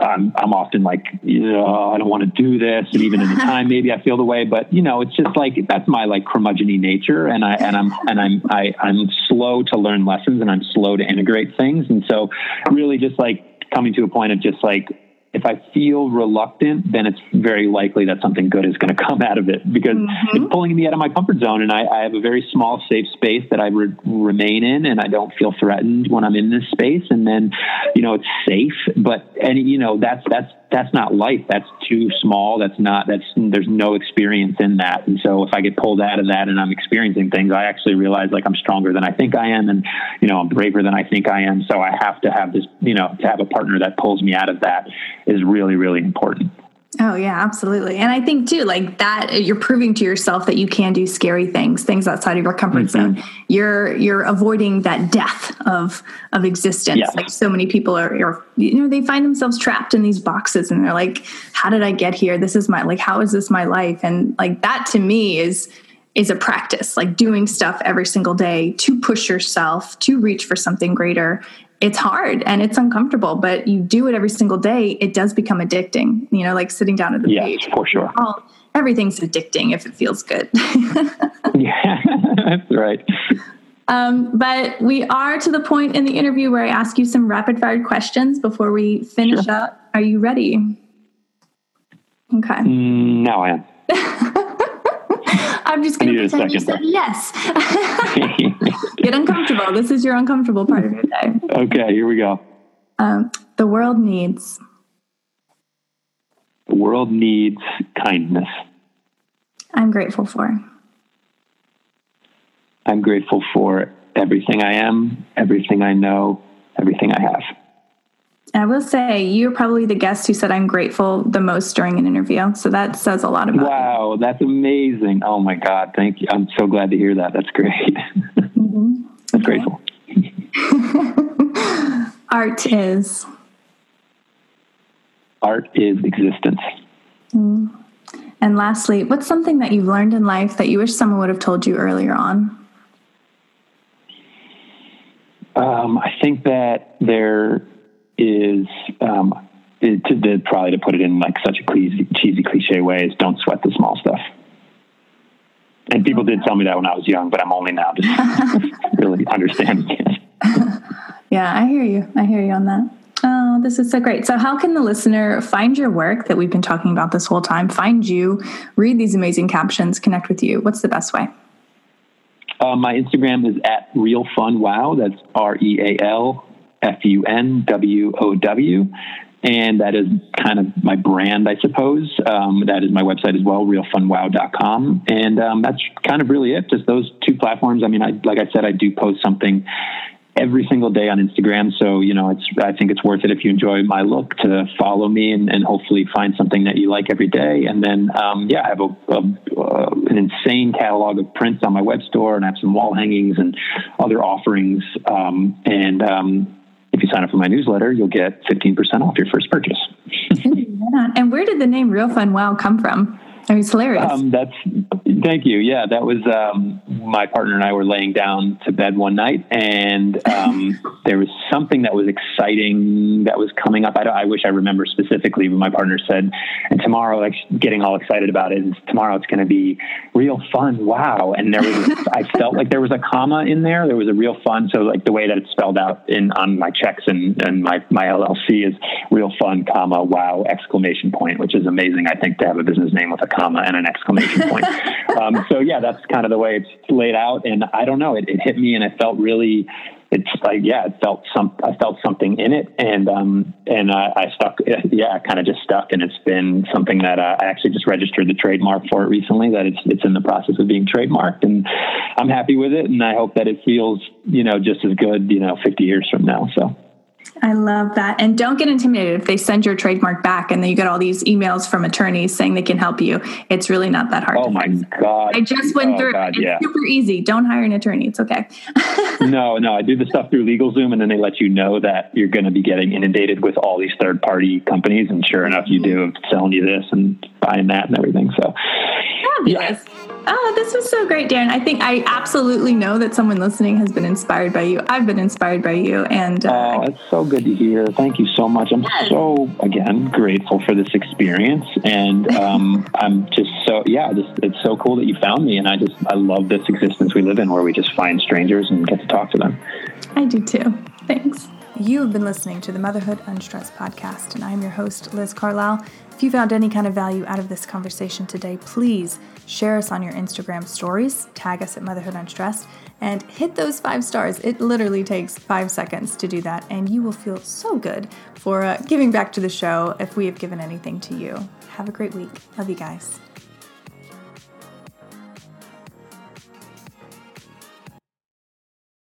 I'm, I'm often like, you know, I don't want to do this, and even in the time, maybe I feel the way. But you know, it's just like that's my like curmudgeony nature, and I and I'm and I'm I, I'm slow to learn lessons, and I'm slow to integrate things. And so really just like coming to a point of just like, if I feel reluctant, then it's very likely that something good is going to come out of it because mm-hmm. it's pulling me out of my comfort zone. And I, I have a very small, safe space that I re- remain in, and I don't feel threatened when I'm in this space. And then, you know, it's safe, but and you know, that's that's that's not life. That's too small. That's not, that's, there's no experience in that. And so if I get pulled out of that and I'm experiencing things, I actually realize like I'm stronger than I think I am. And, you know, I'm braver than I think I am. So I have to have this, you know, to have a partner that pulls me out of that is really, really important. Oh yeah, absolutely. And I think too, like that you're proving to yourself that you can do scary things, things outside of your comfort mm-hmm. zone. You're you're avoiding that death of of existence. Yes. Like so many people are, are you know, they find themselves trapped in these boxes and they're like, How did I get here? This is my like how is this my life? And like that to me is is a practice, like doing stuff every single day to push yourself to reach for something greater it's hard and it's uncomfortable, but you do it every single day, it does become addicting. You know, like sitting down at the yes, page. for sure. Oh, everything's addicting if it feels good. yeah, that's right. Um, but we are to the point in the interview where I ask you some rapid fire questions before we finish sure. up. Are you ready? Okay. Mm, now I am. I'm just going to pretend you said yes. Get uncomfortable. This is your uncomfortable part of your day. Okay, here we go. Um, the world needs. The world needs kindness. I'm grateful for. I'm grateful for everything I am, everything I know, everything I have. I will say you're probably the guest who said I'm grateful the most during an interview. So that says a lot about Wow, that's amazing. Oh my God, thank you. I'm so glad to hear that. That's great. Mm-hmm. I'm grateful. Art is Art is existence. Mm. And lastly, what's something that you've learned in life that you wish someone would have told you earlier on? Um, I think that there is um, it, to, to, probably to put it in like such a cheesy, cheesy cliche way is don't sweat the small stuff. And people did tell me that when I was young, but I'm only now just really understanding it. yeah, I hear you. I hear you on that. Oh, this is so great. So, how can the listener find your work that we've been talking about this whole time? Find you, read these amazing captions, connect with you. What's the best way? Uh, my Instagram is at Real Fun Wow. That's R E A L F U N W O W. and that is kind of my brand, I suppose. Um, that is my website as well, realfunwow.com. And um, that's kind of really it, just those two platforms. I mean, I, like I said, I do post something every single day on Instagram. So, you know, it's, I think it's worth it if you enjoy my look to follow me and, and hopefully find something that you like every day. And then, um, yeah, I have a, a uh, an insane catalog of prints on my web store and I have some wall hangings and other offerings. Um, and, um, if you sign up for my newsletter, you'll get 15% off your first purchase. and where did the name Real Fun Wow come from? I mean, it's hilarious. Um, that's thank you. Yeah, that was um, my partner and I were laying down to bed one night, and um, there was something that was exciting that was coming up. I, I, wish I remember specifically, but my partner said, "And tomorrow, like getting all excited about it. and tomorrow, it's going to be real fun. Wow!" And there was, I felt like there was a comma in there. There was a real fun. So like the way that it's spelled out in on my checks and and my my LLC is real fun, comma wow exclamation point, which is amazing. I think to have a business name with a comma and an exclamation point. um, so yeah, that's kind of the way it's laid out. And I don't know, it, it hit me and it felt really, it's like, yeah, it felt some, I felt something in it and, um, and I, I stuck, yeah, I kind of just stuck. And it's been something that uh, I actually just registered the trademark for it recently that it's, it's in the process of being trademarked and I'm happy with it. And I hope that it feels, you know, just as good, you know, 50 years from now. So. I love that. And don't get intimidated if they send your trademark back and then you get all these emails from attorneys saying they can help you. It's really not that hard. Oh my God. I just went oh through God, it. It's super easy. Don't hire an attorney. It's okay. no, no. I do the stuff through LegalZoom and then they let you know that you're going to be getting inundated with all these third party companies. And sure enough, you do selling you this and buying that and everything. So, Fabulous. Yeah. Oh, this was so great, Darren. I think I absolutely know that someone listening has been inspired by you. I've been inspired by you, and uh, oh, it's so good to hear. Thank you so much. I'm yes. so again grateful for this experience, and um, I'm just so yeah. Just it's so cool that you found me, and I just I love this existence we live in, where we just find strangers and get to talk to them. I do too. Thanks. You have been listening to the Motherhood Unstressed podcast, and I'm your host, Liz Carlisle. If you found any kind of value out of this conversation today, please share us on your Instagram stories, tag us at Motherhood Unstressed, and hit those five stars. It literally takes five seconds to do that, and you will feel so good for uh, giving back to the show if we have given anything to you. Have a great week. Love you guys.